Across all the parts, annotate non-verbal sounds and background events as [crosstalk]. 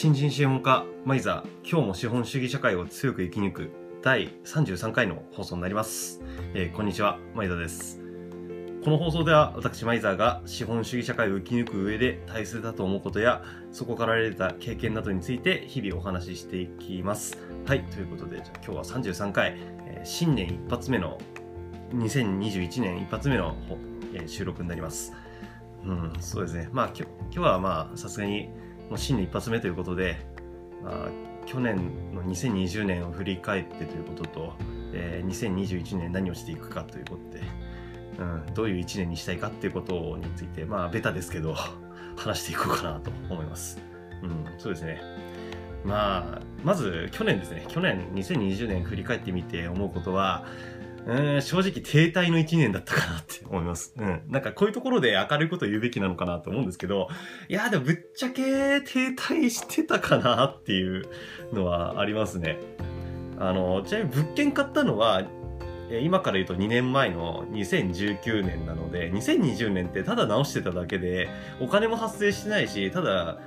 新人資本家マイザー今日も資本主義社会を強く生き抜く第33回の放送になります、えーこんにちはマイザーです。この放送では私マイザーが資本主義社会を生き抜く上で大切だと思うことやそこから得た経験などについて日々お話ししていきます。はいということでじゃ今日は33回、えー新年一発目の2021年一発目の、えー収録になります。うんそうですね。まあ今日今日はまあさすがにもう新年一発目ということで、まあ、去年の2020年を振り返ってということと、えー2021年何をしていくかということで、うん、どういう1年にしたいかっていうことについてまあベタですけど話していこうかなと思います。うん、そうですね。まあ、まず去年ですね。去年2020年振り返ってみて思うことは、うん、正直停滞の1年だったかなって思います。うん。なんかこういうところで明るいことを言うべきなのかなと思うんですけど、いや、でもぶっちゃけ停滞してたかなっていうのはありますね。あの、ちなみに物件買ったのは、今から言うと2年前の2019年なので、2020年ってただ直してただけで、お金も発生してないし、ただ、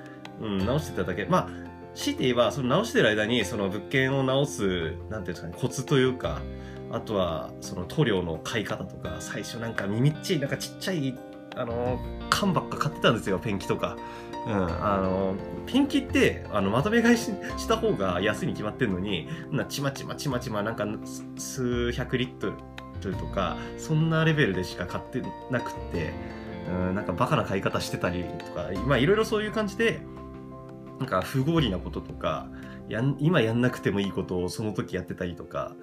うん、直してただけ。まあ、強いて言えば、その直してる間に、その物件を直す、なんていうんですかね、コツというか、あとは、その塗料の買い方とか、最初なんか耳っちい、なんかちっちゃい、あの、缶ばっか買ってたんですよ、ペンキとか。うん、あの、ペンキって、あの、まとめ買いした方が安いに決まってんのに、なちまちまちまちま、なんか、数百リットルとか、そんなレベルでしか買ってなくって、うん、なんかバカな買い方してたりとか、まあいろいろそういう感じで、なんか不合理なこととか、やん今やんなくてもいいことをその時やってたりとか、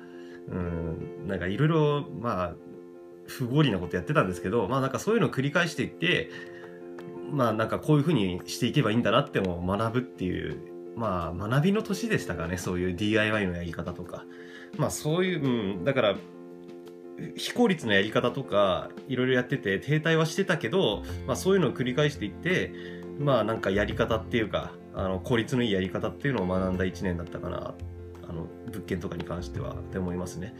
うん、なんかいろいろ、まあ、不合理なことやってたんですけど、まあなんかそういうのを繰り返していって、まあなんかこういうふうにしていけばいいんだなっても学ぶっていう、まあ学びの年でしたかね、そういう DIY のやり方とか。まあそういう、うん、だから、非効率のやり方とかいろいろやってて停滞はしてたけど、まあ、そういうのを繰り返していってまあなんかやり方っていうかあの効率のいいやり方っていうのを学んだ1年だったかなあの物件とかに関してはって思いますね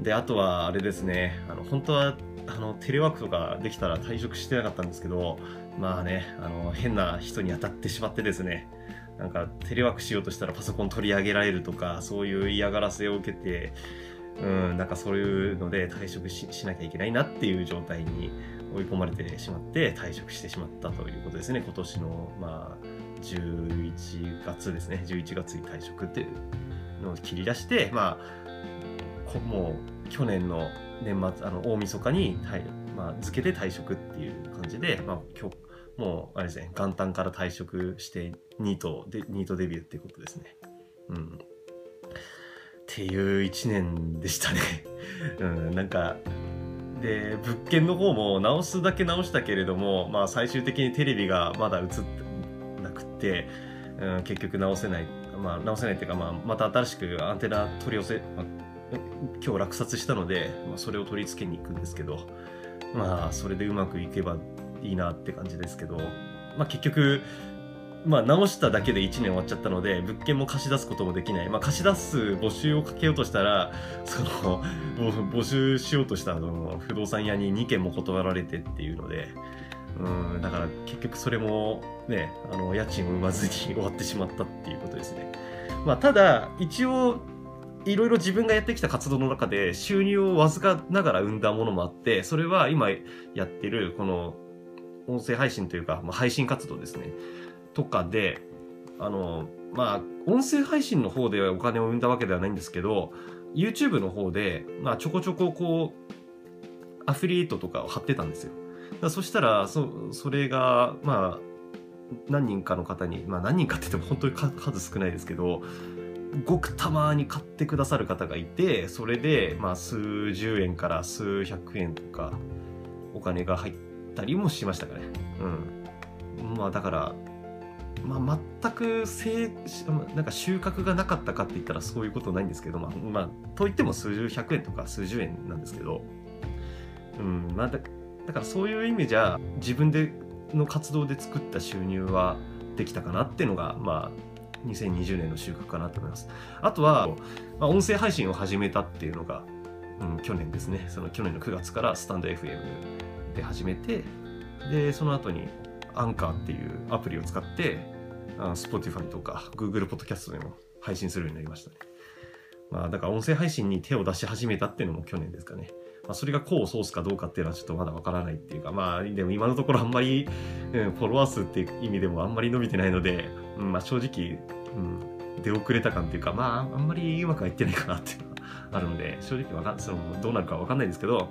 であとはあれですねあの本当はあのテレワークとかできたら退職してなかったんですけどまあねあの変な人に当たってしまってですねなんかテレワークしようとしたらパソコン取り上げられるとかそういう嫌がらせを受けてうん、なんかそういうので退職しなきゃいけないなっていう状態に追い込まれてしまって退職してしまったということですね。今年の、まあ、11月ですね。11月に退職っていうのを切り出して、まあ、こもう去年の年末、あの大晦日に退、まあ、付けて退職っていう感じで、まあ、今日、もう、あれですね、元旦から退職して、ニートで、ニートデビューっていうことですね。うん。っていう一年でしたね。[laughs] うん、なんか、で、物件の方も直すだけ直したけれども、まあ最終的にテレビがまだ映ってなくて、うん、結局直せないっ、まあ直せないっていうか、まあまた新しくアンテナ取り寄せ、まあ今日落札したので、まあ、それを取り付けに行くんですけど、まあそれでうまくいけばいいなって感じですけど、まあ結局、まあ、直しただけで1年終わっちゃったので、物件も貸し出すこともできない。まあ、貸し出す募集をかけようとしたら、その、募集しようとしたの不動産屋に2件も断られてっていうので、うん、だから結局それもね、あの、家賃を生まずに終わってしまったっていうことですね。まあ、ただ、一応、いろいろ自分がやってきた活動の中で収入をわずかながら生んだものもあって、それは今やってるこの音声配信というか、まあ、配信活動ですね。とかで、あの、まあ、音声配信の方でお金を生んだわけではないんですけど、YouTube の方で、まあ、ちょこちょここう、アフィリエイトとかを貼ってたんですよ。だそしたら、そ、それが、まあ、何人かの方に、まあ何人かって言っても本当に数少ないですけど、ごくたまに買ってくださる方がいて、それで、まあ数十円から数百円とか、お金が入ったりもしましたかね。うん。まあだから、まあ、全くせいなんか収穫がなかったかって言ったらそういうことないんですけど、まあ、まあ、と言っても数十百円とか数十円なんですけど、うん、まあだ、からそういう意味じゃ自分での活動で作った収入はできたかなっていうのが、まあ、2020年の収穫かなと思います。あとは、まあ、音声配信を始めたっていうのが、うん、去年ですね。その去年の9月からスタンド FM で始めて、で、その後にアンカーっていうアプリを使って、あ Spotify とか Google Podcast でも配信するようになりましたね。まあ、だから音声配信に手を出し始めたっていうのも去年ですかね。まあ、それが功を奏すかどうかっていうのはちょっとまだわからないっていうか、まあ、でも今のところあんまり、うん、フォロワー数っていう意味でもあんまり伸びてないので、うん、まあ正直、うん、出遅れた感っていうか、まあ、あんまりうまくはいってないかなっていうのはあるので、正直わか、その、どうなるかわかんないんですけど、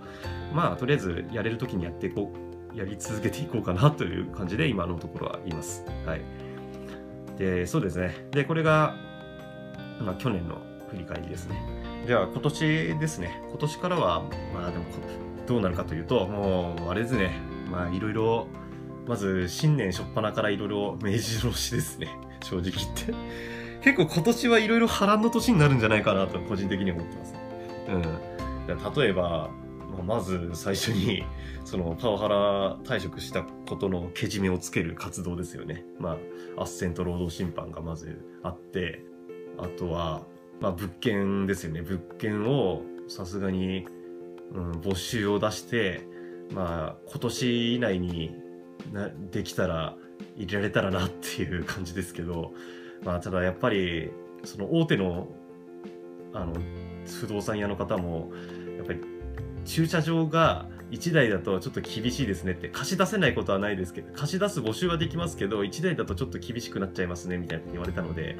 まあ、とりあえずやれる時にやってこう、やり続けていこうかなという感じで今のところはいます。はい。で、そうですね。で、これが、まあ、去年の振り返りですね。じゃあ、今年ですね。今年からは、まあでも、どうなるかというと、もう、あれですね。まあ、いろいろ、まず、新年初っ端からいろいろ目白押しですね。[laughs] 正直言って。結構今年はいろいろ波乱の年になるんじゃないかなと、個人的に思ってます。うん。例えば、まず最初に、そのパワハラ退職したことのけじめをつける活動ですよね。まあ、アッセント労働審判がまずあって、あとは、まあ、物件ですよね。物件をさすがに、うん、募集を出して、まあ、今年以内になできたら入れられたらなっていう感じですけど、まあ、ただやっぱり、その大手の、あの、不動産屋の方も、やっぱり駐車場が1台だとちょっと厳しいですねって貸し出せないことはないですけど貸し出す募集はできますけど1台だとちょっと厳しくなっちゃいますねみたいなこと言われたので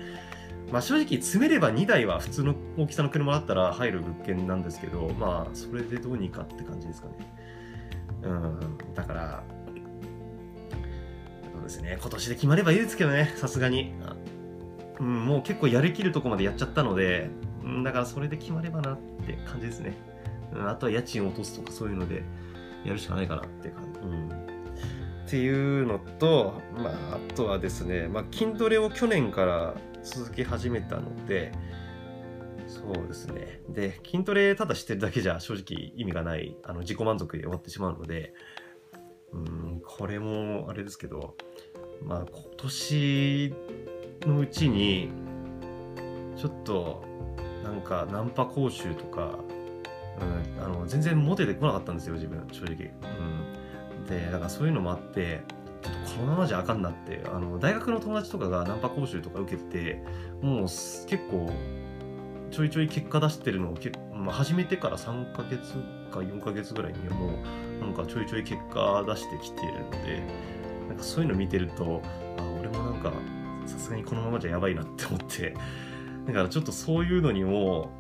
まあ正直詰めれば2台は普通の大きさの車だったら入る物件なんですけどまあそれでどうにかって感じですかねうんだからそうですね今年で決まればいいですけどねさすがにうん、もう結構やりきるとこまでやっちゃったので、うん、だからそれで決まればなって感じですね。うん、あとは家賃を落とすとかそういうのでやるしかないかなって感じ。うんっていうのと、まあ、あとはですね、まあ、筋トレを去年から続け始めたので、そうですね。で、筋トレただしてるだけじゃ正直意味がない、あの、自己満足で終わってしまうので、うん、これもあれですけど、まあ、今年のうちに、ちょっと、なんか、ナンパ講習とか、うん、あの全然モテてこなかったんですよ、自分、正直。うん、で、だからそういうのもあって、このままじゃあかんなって、あの大学の友達とかがナンパ講習とか受けて、もう結構、ちょいちょい結果出してるのをけ、まあ、始めてから3ヶ月か4ヶ月ぐらいにはもう、なんかちょいちょい結果出してきてるので、なんかそういうの見てると、あ、俺もなんか、さすがにこのままじゃやばいなって思って、だからちょっとそういうのにも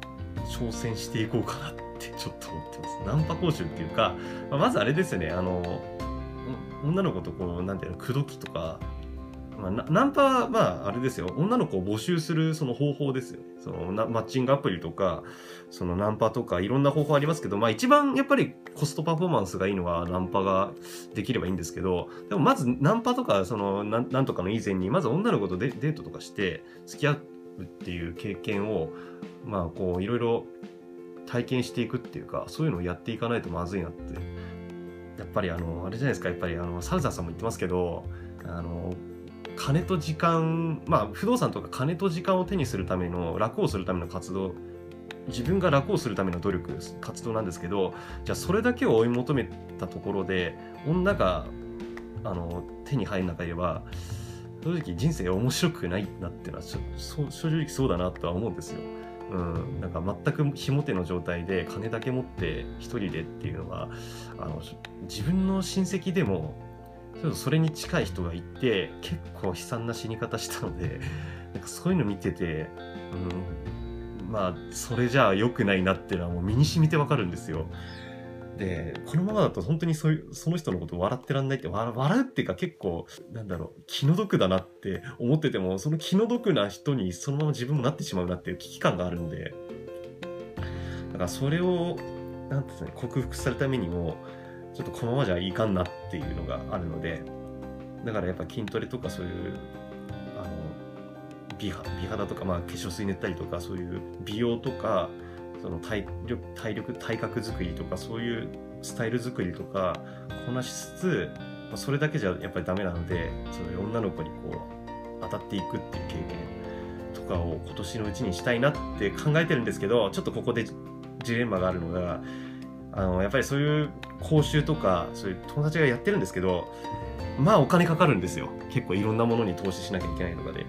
挑戦していこうかなってちょっと思ってます。ナンパ講習っていうか、まあ、まずあれですよね、あの、女の子とこう、なんていうの、口説きとか、まあ、ナンパは、まあ、あれですよ。女の子を募集するその方法ですよね。そのマッチングアプリとか、そのナンパとか、いろんな方法ありますけど、まあ一番やっぱりコストパフォーマンスがいいのはナンパができればいいんですけど、でもまずナンパとか、そのな、んとかの以前に、まず女の子とデートとかして、付き合うっていう経験を、まあこう、いろいろ体験していくっていうか、そういうのをやっていかないとまずいなって。やっぱりあの、あれじゃないですか、やっぱりあの、サウザーさんも言ってますけど、あの、金と時間、まあ、不動産とか金と時間を手にするための、楽をするための活動、自分が楽をするための努力、活動なんですけど、じゃあそれだけを追い求めたところで、女が、あの、手に入らなければ、正直人生面白くないなっていうのは、正直そうだなとは思うんですよ。うん、なんか全くひも手の状態で金だけ持って一人でっていうのはあの自分の親戚でもちょっとそれに近い人がいて結構悲惨な死に方したのでなんかそういうの見てて、うん、まあそれじゃあ良くないなっていうのはもう身に染みてわかるんですよ。でこのままだと本当にそういうその人のこと笑ってらんないって笑うっていうか結構なんだろう気の毒だなって思っててもその気の毒な人にそのまま自分もなってしまうなっていう危機感があるんで。だからそれをなんてね克服するためにもちょっとこのままじゃいかんなっていうのがあるので、だからやっぱ筋トレとかそういう、あの、美美肌とか、まあ化粧水塗ったりとか、そういう美容とか、その体力、体力、体格作りとか、そういうスタイル作りとか、こなしつつ、まあ、それだけじゃやっぱりダメなので、そういう女の子にこう、当たっていくっていう経験とかを今年のうちにしたいなって考えてるんですけど、ちょっとここでジレンマがあるのが、あのやっぱりそういう講習とかそういう友達がやってるんですけどまあお金かかるんですよ。結構いろんなものに投資しなきゃいけないとかで。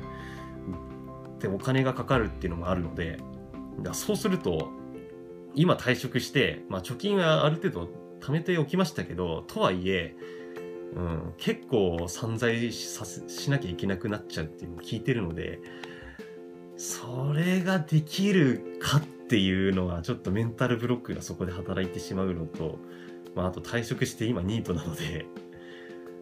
でお金がかかるっていうのもあるのでだそうすると今退職して、まあ、貯金はある程度貯めておきましたけどとはいえ、うん、結構散財しなきゃいけなくなっちゃうっていうのを聞いてるのでそれができるかっていうのはちょっとメンタルブロックがそこで働いてしまうのと、まあ、あと退職して今ニートなので、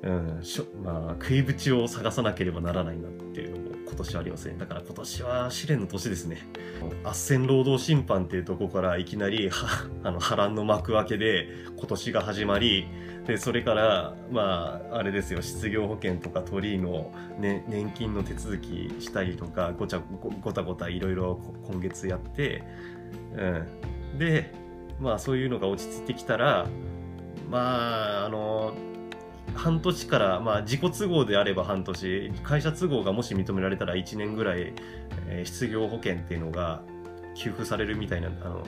うんしょまあ、食いぶちを探さなければならないなっていうのも今年はありますねだから今年は試練の年ですね。斡旋労働審判っていうとこからいきなり [laughs] あの波乱の幕開けで今年が始まりでそれからまああれですよ。失業保険とか鳥居の、ね、年金の手続きしたりとかごちゃごごたごたいろいろ今月やって、うん、でまあそういうのが落ち着いてきたらまああの半年から、まあ、自己都合であれば半年会社都合がもし認められたら1年ぐらい、えー失業保険っていうのが給付されるみたいなあの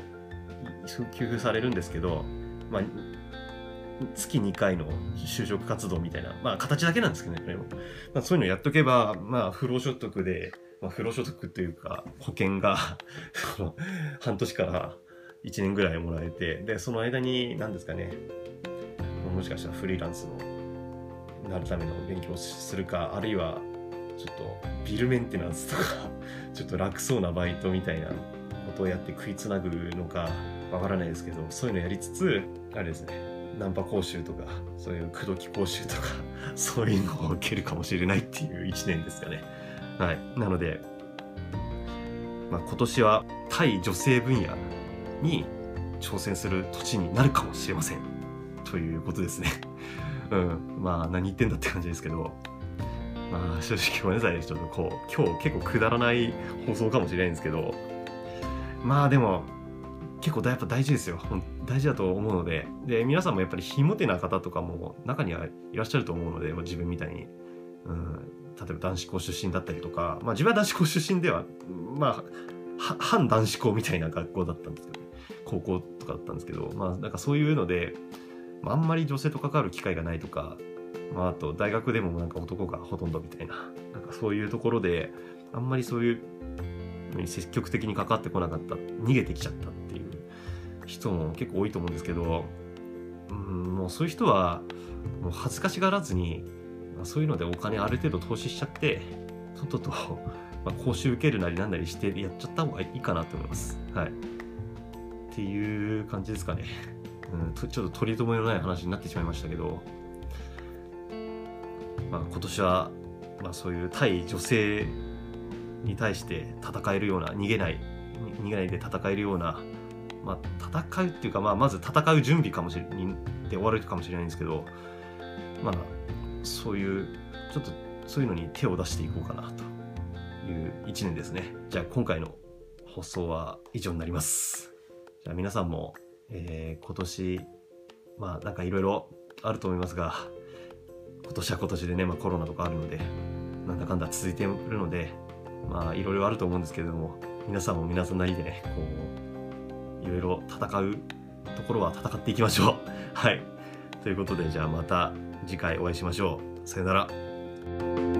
給付されるんですけど、まあ、月2回の就職活動みたいな、まあ、形だけなんですけどね、も。まあ、そういうのやっとけば、まあ、不労所得で、まあ、不労所得というか保険が [laughs] 半年から1年ぐらいもらえてでその間に何ですかねもしかしたらフリーランスのなるための勉強をするかあるいはちょっとビルメンテナンスとか [laughs] ちょっと楽そうなバイトみたいなことをやって食いつなぐのかわからないですけどそういうのやりつつあれですねナンパ講習とかそういう口説き講習とか [laughs] そういうのを受けるかもしれないっていう1年ですかね。はい。なので、まあ、今年は対女性分野に挑戦する年になるかもしれません。ということですね。うん。まあ何言ってんだって感じですけど。まあ正直ごめんなさいちょっとこう今日結構くだらない放送かもしれないんですけど。まあでも結構やっぱ大事ですよ。大事だと思うので。で皆さんもやっぱり非モテな方とかも中にはいらっしゃると思うので、まあ、自分みたいに、うん、例えば男子校出身だったりとか、まあ、自分は男子校出身ではまあ反男子校みたいな学校だったんですけど、ね、高校とかだったんですけど。まあなんかそういうので、まあ、んまり女性と関わる機会がないとか、まあ、あと大学でもなんか男がほとんどみたいななんかそういうところであんまりそういうのに積極的に関わってこなかった逃げてきちゃったっていう人も結構多いと思うんですけど、うん、もうそういう人はもう恥ずかしがらずに、まあ、そういうのでお金ある程度投資しちゃってとっとと、まあ、講習受けるなりなんなりしてやっちゃった方がいいかなと思います。はい。っていう感じですかね。うん、ちょっと取り留めのない話になってしまいましたけど、まあ、今年は、まあ、そういう対女性に対して戦えるような逃げない逃げないで戦えるような、まあ、戦うっていうか、まあ、まず戦う準備かもしれにで終わるかもしれないんですけど、まあ、そういうちょっとそういうのに手を出していこうかなという一年ですね。じゃあ今回の放送は以上になります。じゃあ皆さんも、えー今年まあなんかいろいろあると思いますが今年は今年でね、まあ、コロナとかあるのでなんだかんだ続いているのでまあいろいろあると思うんですけれども皆さんも皆さんなりでねこういろいろ戦うところは戦っていきましょう。[laughs] はい。ということでじゃあまた次回お会いしましょう。さよなら。